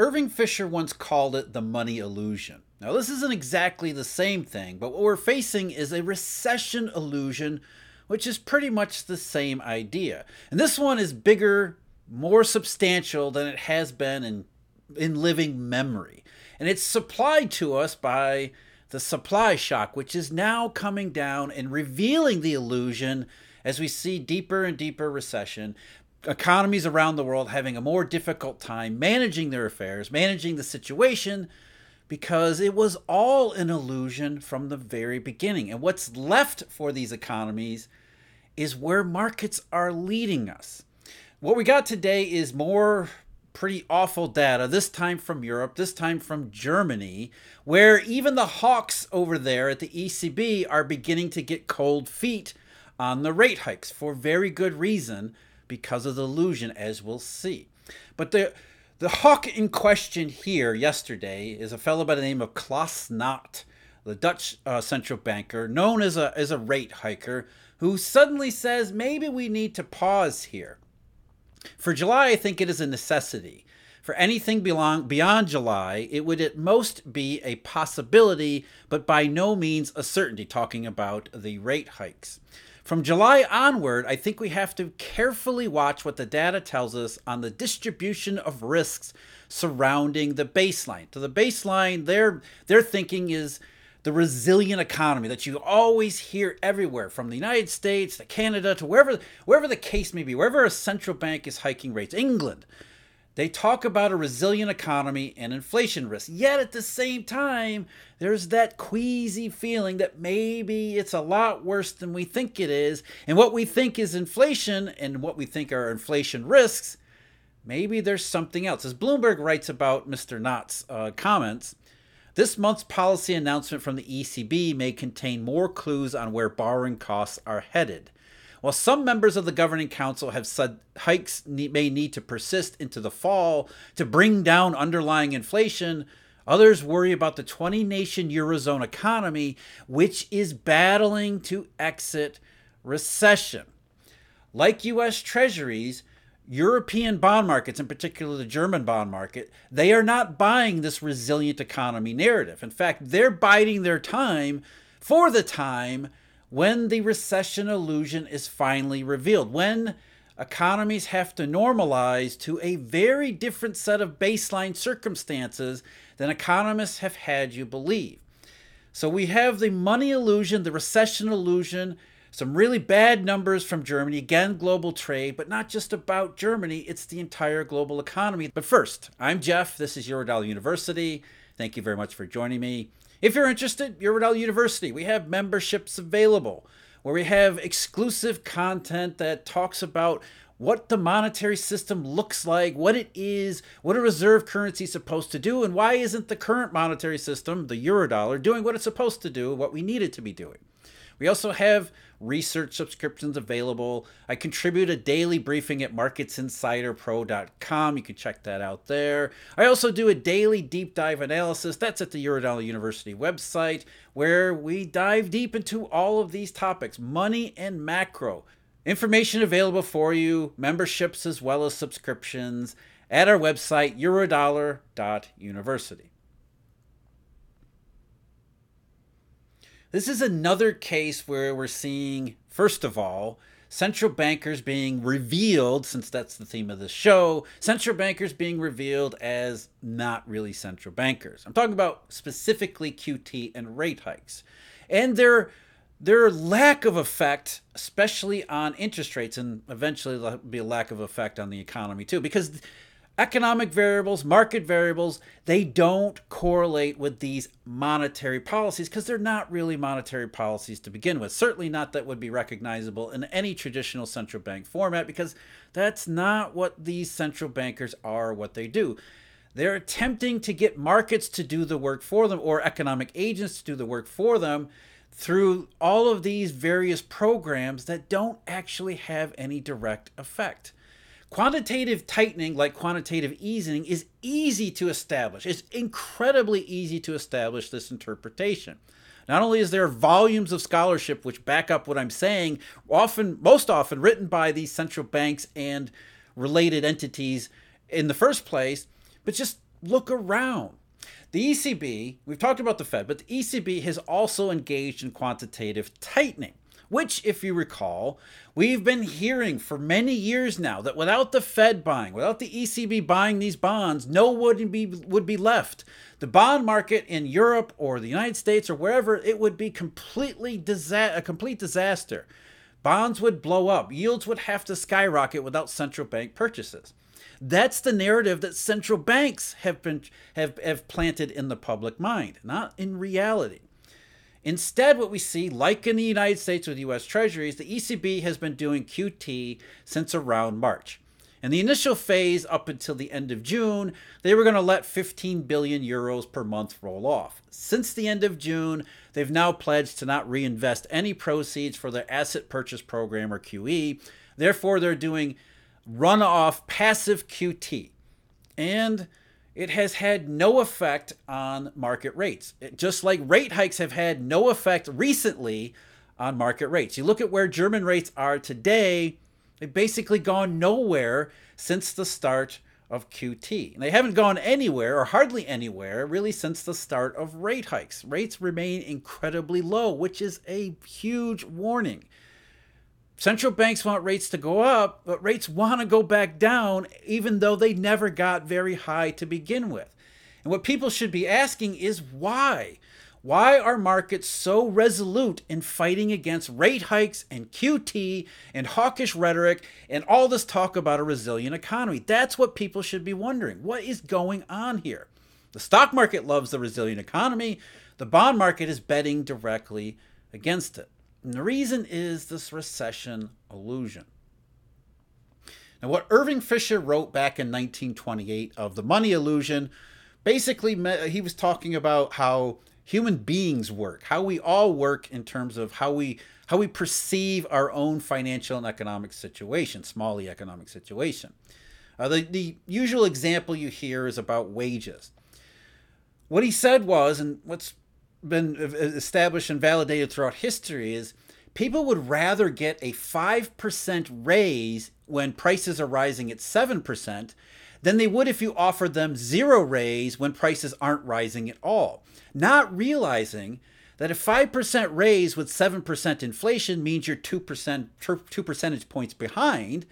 Irving Fisher once called it the money illusion. Now, this isn't exactly the same thing, but what we're facing is a recession illusion, which is pretty much the same idea. And this one is bigger, more substantial than it has been in, in living memory. And it's supplied to us by the supply shock, which is now coming down and revealing the illusion as we see deeper and deeper recession. Economies around the world having a more difficult time managing their affairs, managing the situation, because it was all an illusion from the very beginning. And what's left for these economies is where markets are leading us. What we got today is more pretty awful data, this time from Europe, this time from Germany, where even the hawks over there at the ECB are beginning to get cold feet on the rate hikes for very good reason because of the illusion, as we'll see. But the the hawk in question here yesterday is a fellow by the name of Klaas Knot, the Dutch uh, central banker, known as a as a rate hiker, who suddenly says maybe we need to pause here. For July, I think it is a necessity. For anything belong, beyond July, it would at most be a possibility, but by no means a certainty, talking about the rate hikes. From July onward, I think we have to carefully watch what the data tells us on the distribution of risks surrounding the baseline. So the baseline, their their thinking is the resilient economy that you always hear everywhere from the United States to Canada to wherever wherever the case may be, wherever a central bank is hiking rates, England. They talk about a resilient economy and inflation risk. Yet at the same time, there's that queasy feeling that maybe it's a lot worse than we think it is. And what we think is inflation and what we think are inflation risks, maybe there's something else. As Bloomberg writes about Mr. Knot's uh, comments, this month's policy announcement from the ECB may contain more clues on where borrowing costs are headed. While some members of the governing council have said hikes may need to persist into the fall to bring down underlying inflation, others worry about the 20 nation Eurozone economy, which is battling to exit recession. Like US Treasuries, European bond markets, in particular the German bond market, they are not buying this resilient economy narrative. In fact, they're biding their time for the time when the recession illusion is finally revealed, when economies have to normalize to a very different set of baseline circumstances than economists have had you believe. So we have the money illusion, the recession illusion, some really bad numbers from Germany. Again, global trade, but not just about Germany, it's the entire global economy. But first, I'm Jeff. This is Eurodollar University. Thank you very much for joining me. If you're interested, Eurodollar University, we have memberships available where we have exclusive content that talks about what the monetary system looks like, what it is, what a reserve currency is supposed to do, and why isn't the current monetary system, the eurodollar, doing what it's supposed to do, what we need it to be doing. We also have research subscriptions available. I contribute a daily briefing at marketsinsiderpro.com. You can check that out there. I also do a daily deep dive analysis. That's at the Eurodollar University website, where we dive deep into all of these topics money and macro. Information available for you, memberships as well as subscriptions at our website, eurodollar.university. This is another case where we're seeing, first of all, central bankers being revealed, since that's the theme of the show, central bankers being revealed as not really central bankers. I'm talking about specifically QT and rate hikes. And their their lack of effect, especially on interest rates, and eventually there'll be a lack of effect on the economy too, because economic variables, market variables, they don't correlate with these monetary policies because they're not really monetary policies to begin with. Certainly not that would be recognizable in any traditional central bank format because that's not what these central bankers are, what they do. They're attempting to get markets to do the work for them or economic agents to do the work for them through all of these various programs that don't actually have any direct effect. Quantitative tightening, like quantitative easing, is easy to establish. It's incredibly easy to establish this interpretation. Not only is there volumes of scholarship which back up what I'm saying, often, most often written by these central banks and related entities in the first place, but just look around. The ECB, we've talked about the Fed, but the ECB has also engaged in quantitative tightening, which, if you recall, we've been hearing for many years now that without the Fed buying, without the ECB buying these bonds, no would be would be left. The bond market in Europe or the United States or wherever it would be completely disa- a complete disaster. Bonds would blow up, yields would have to skyrocket without central bank purchases. That's the narrative that central banks have been have, have planted in the public mind, not in reality. Instead, what we see, like in the United States with US Treasuries, the ECB has been doing QT since around March. In the initial phase, up until the end of June, they were going to let 15 billion euros per month roll off. Since the end of June, they've now pledged to not reinvest any proceeds for their asset purchase program or QE. Therefore, they're doing runoff passive QT. And it has had no effect on market rates. It, just like rate hikes have had no effect recently on market rates. You look at where German rates are today, they've basically gone nowhere since the start of QT. And they haven't gone anywhere or hardly anywhere really since the start of rate hikes. Rates remain incredibly low, which is a huge warning. Central banks want rates to go up, but rates want to go back down, even though they never got very high to begin with. And what people should be asking is why? Why are markets so resolute in fighting against rate hikes and QT and hawkish rhetoric and all this talk about a resilient economy? That's what people should be wondering. What is going on here? The stock market loves the resilient economy, the bond market is betting directly against it. And the reason is this recession illusion. Now, what Irving Fisher wrote back in 1928 of the money illusion, basically, he was talking about how human beings work, how we all work in terms of how we how we perceive our own financial and economic situation, small economic situation. Uh, the, the usual example you hear is about wages. What he said was, and what's been established and validated throughout history is people would rather get a 5% raise when prices are rising at 7% than they would if you offered them zero raise when prices aren't rising at all. Not realizing that a 5% raise with 7% inflation means you're 2%, 2 percentage points behind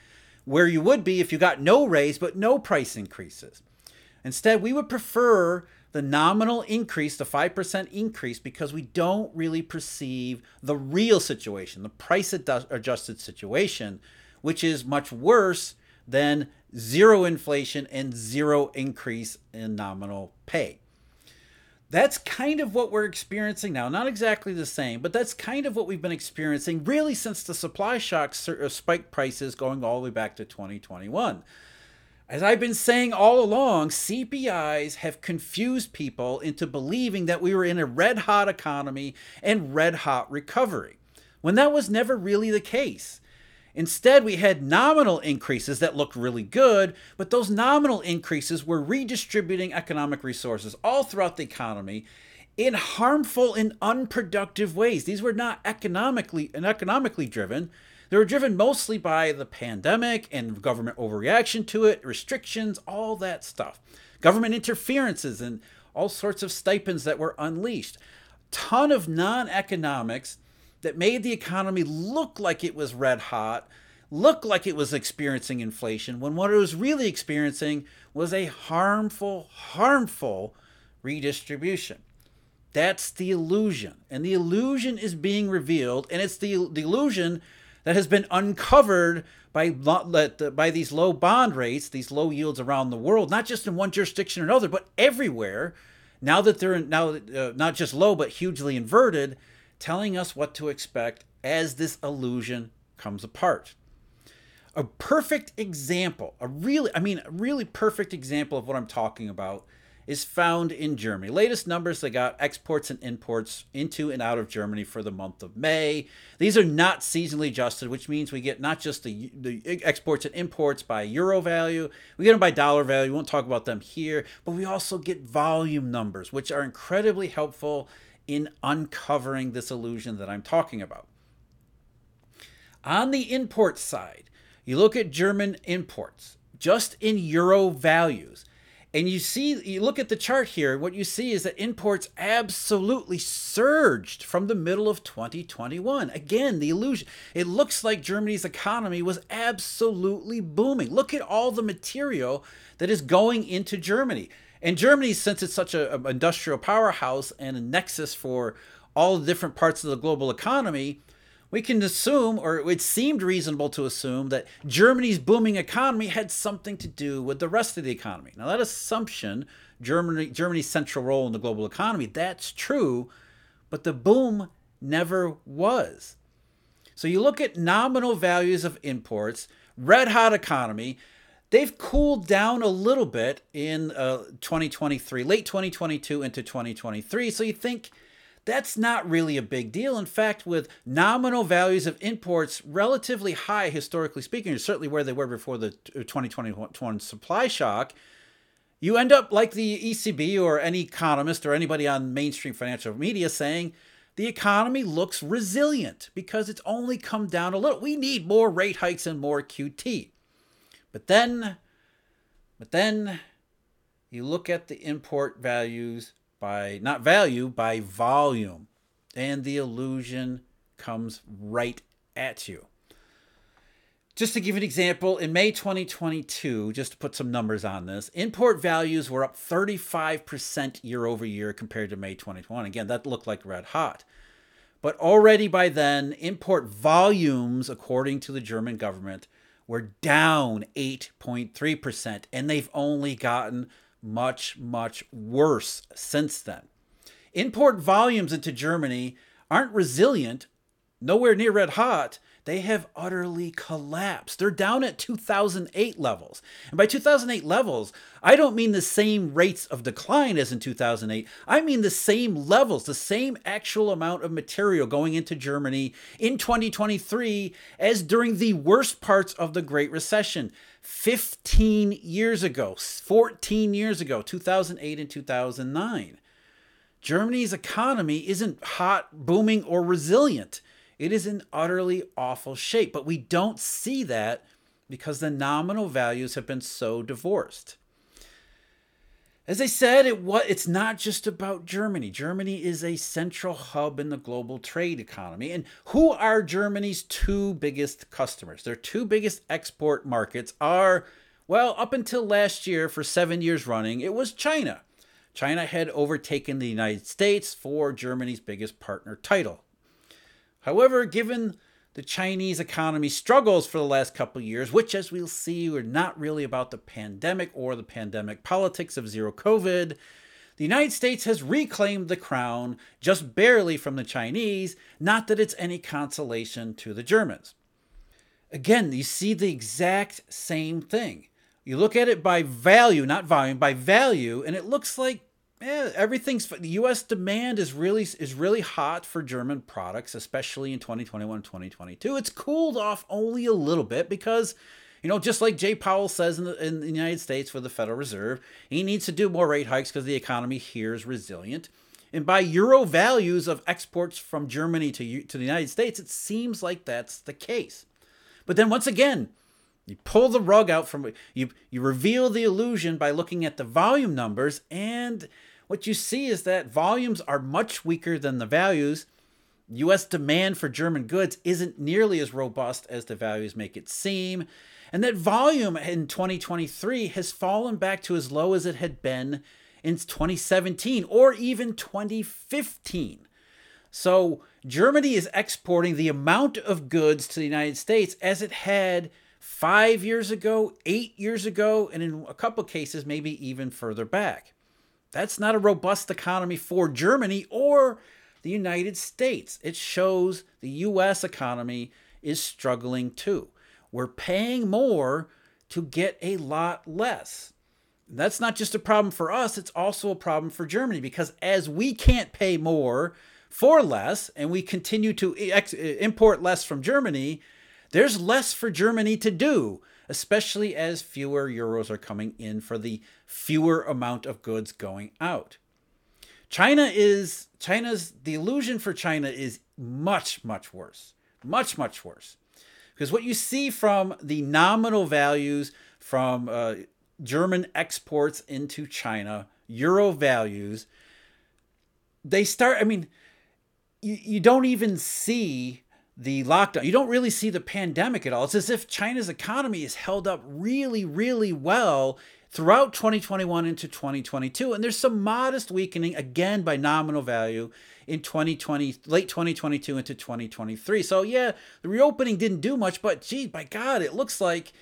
where you would be if you got no raise but no price increases. Instead, we would prefer the nominal increase, the 5% increase, because we don't really perceive the real situation, the price adjusted situation, which is much worse than zero inflation and zero increase in nominal pay. That's kind of what we're experiencing now. Not exactly the same, but that's kind of what we've been experiencing really since the supply shock uh, spiked prices going all the way back to 2021. As I've been saying all along, CPIs have confused people into believing that we were in a red hot economy and red hot recovery, when that was never really the case. Instead, we had nominal increases that looked really good, but those nominal increases were redistributing economic resources all throughout the economy in harmful and unproductive ways. These were not economically and economically driven. They were driven mostly by the pandemic and government overreaction to it, restrictions, all that stuff. Government interferences and all sorts of stipends that were unleashed. Ton of non-economics that made the economy look like it was red hot, look like it was experiencing inflation, when what it was really experiencing was a harmful, harmful redistribution. That's the illusion. And the illusion is being revealed, and it's the, the illusion that has been uncovered by by these low bond rates, these low yields around the world, not just in one jurisdiction or another, but everywhere. Now that they're now uh, not just low but hugely inverted, telling us what to expect as this illusion comes apart. A perfect example, a really, I mean, a really perfect example of what I'm talking about is found in Germany. Latest numbers they got exports and imports into and out of Germany for the month of May. These are not seasonally adjusted, which means we get not just the, the exports and imports by euro value, we get them by dollar value. We won't talk about them here, but we also get volume numbers, which are incredibly helpful in uncovering this illusion that I'm talking about. On the import side, you look at German imports, just in euro values And you see, you look at the chart here, what you see is that imports absolutely surged from the middle of 2021. Again, the illusion. It looks like Germany's economy was absolutely booming. Look at all the material that is going into Germany. And Germany, since it's such an industrial powerhouse and a nexus for all the different parts of the global economy, we can assume, or it seemed reasonable to assume, that Germany's booming economy had something to do with the rest of the economy. Now, that assumption, Germany, Germany's central role in the global economy, that's true, but the boom never was. So you look at nominal values of imports, red hot economy, they've cooled down a little bit in uh, 2023, late 2022 into 2023. So you think that's not really a big deal. In fact, with nominal values of imports relatively high, historically speaking, or certainly where they were before the uh, 2021 supply shock, you end up like the ECB or any economist or anybody on mainstream financial media saying the economy looks resilient because it's only come down a little. We need more rate hikes and more QT. But then, but then you look at the import values by not value, by volume. And the illusion comes right at you. Just to give an example, in May 2022, just to put some numbers on this, import values were up 35% year over year compared to May 2021. Again, that looked like red hot. But already by then, import volumes, according to the German government, were down 8.3%, and they've only gotten much, much worse since then. Import volumes into Germany aren't resilient, nowhere near red hot. They have utterly collapsed. They're down at 2008 levels. And by 2008 levels, I don't mean the same rates of decline as in 2008. I mean the same levels, the same actual amount of material going into Germany in 2023 as during the worst parts of the Great Recession. 15 years ago, 14 years ago, 2008 and 2009. Germany's economy isn't hot, booming, or resilient. It is in utterly awful shape. But we don't see that because the nominal values have been so divorced. As I said, it what it's not just about Germany. Germany is a central hub in the global trade economy. And who are Germany's two biggest customers? Their two biggest export markets are well, up until last year for 7 years running, it was China. China had overtaken the United States for Germany's biggest partner title. However, given the Chinese economy struggles for the last couple years, which, as we'll see, are not really about the pandemic or the pandemic politics of zero COVID. The United States has reclaimed the crown just barely from the Chinese, not that it's any consolation to the Germans. Again, you see the exact same thing. You look at it by value, not volume, by value, and it looks like yeah, everything's the U.S. demand is really is really hot for German products, especially in 2021, 2022. It's cooled off only a little bit because, you know, just like Jay Powell says in the, in the United States for the Federal Reserve, he needs to do more rate hikes because the economy here is resilient. And by euro values of exports from Germany to to the United States, it seems like that's the case. But then once again, you pull the rug out from you you reveal the illusion by looking at the volume numbers and what you see is that volumes are much weaker than the values. US demand for German goods isn't nearly as robust as the values make it seem, and that volume in 2023 has fallen back to as low as it had been in 2017 or even 2015. So, Germany is exporting the amount of goods to the United States as it had five years ago, eight years ago, and in a couple cases, maybe even further back. That's not a robust economy for Germany or the United States. It shows the US economy is struggling too. We're paying more to get a lot less. That's not just a problem for us, it's also a problem for Germany because as we can't pay more for less and we continue to ex- import less from Germany, there's less for Germany to do especially as fewer euros are coming in for the fewer amount of goods going out. China is China's the illusion for China is much much worse. Much much worse. Because what you see from the nominal values from uh, German exports into China, euro values, they start, I mean, you, you don't even see the lockdown. You don't really see the pandemic at all. It's as if China's economy is held up really, really well throughout 2021 into 2022. And there's some modest weakening again by nominal value in 2020, late 2022 into 2023. So yeah, the reopening didn't do much, but gee, by God, it looks like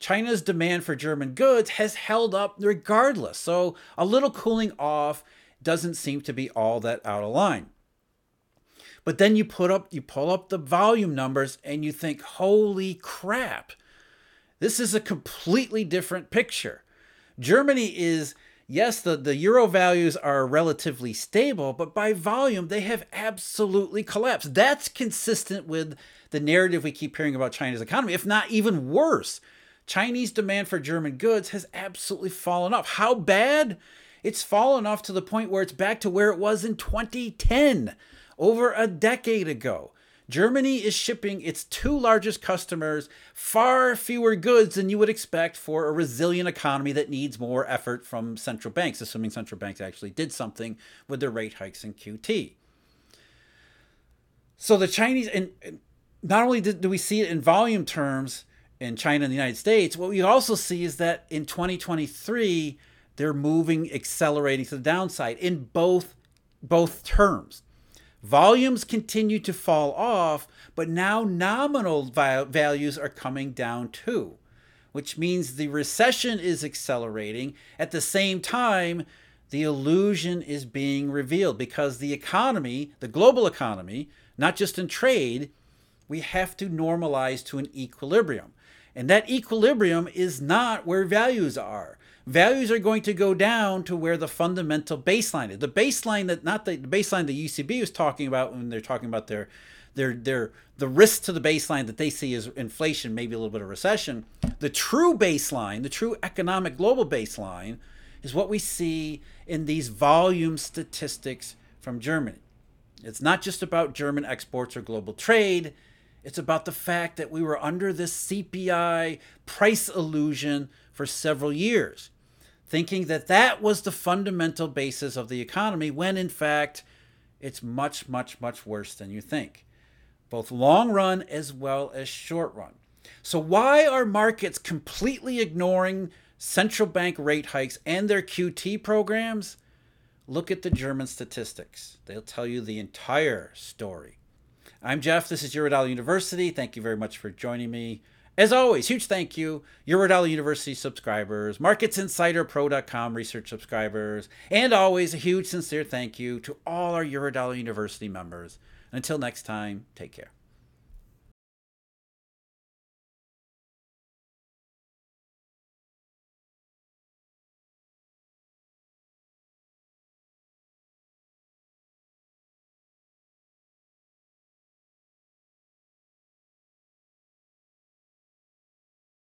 China's demand for German goods has held up regardless. So a little cooling off doesn't seem to be all that out of line. But then you put up you pull up the volume numbers and you think, "Holy crap. This is a completely different picture." Germany is yes, the, the euro values are relatively stable, but by volume, they have absolutely collapsed. That's consistent with the narrative we keep hearing about China's economy, if not even worse. Chinese demand for German goods has absolutely fallen off. How bad? It's fallen off to the point where it's back to where it was in 2010, over a decade ago. Germany is shipping its two largest customers far fewer goods than you would expect for a resilient economy that needs more effort from central banks, assuming central banks actually did something with their rate hikes in QT. So the Chinese, and not only do we see it in volume terms in China and the United States, what we also see is that in 2023, they're moving, accelerating to the downside in both both terms. Volumes continue to fall off, but now nominal values are coming down too, which means the recession is accelerating. At the same time, the illusion is being revealed because the economy, the global economy, not just in trade, we have to normalize to an equilibrium. And that equilibrium is not where values are values are going to go down to where the fundamental baseline is. The baseline that not the, baseline the ECB is talking about when they're talking about their their their the risk to the baseline that they see is inflation, maybe a little bit of recession. The true baseline, the true economic global baseline, is what we see in these volume statistics from Germany. It's not just about German exports or global trade. It's about the fact that we were under this CPI price illusion for several years thinking that that was the fundamental basis of the economy, when in fact, it's much, much, much worse than you think, both long run as well as short run. So, why are markets completely ignoring central bank rate hikes and their QT programs? Look at the German statistics, they'll tell you the entire story. I'm Jeff. This is Eurodollar University. Thank you very much for joining me. As always, huge thank you, Eurodollar University subscribers, MarketsInsiderPro.com research subscribers, and always a huge sincere thank you to all our Eurodollar University members. Until next time, take care.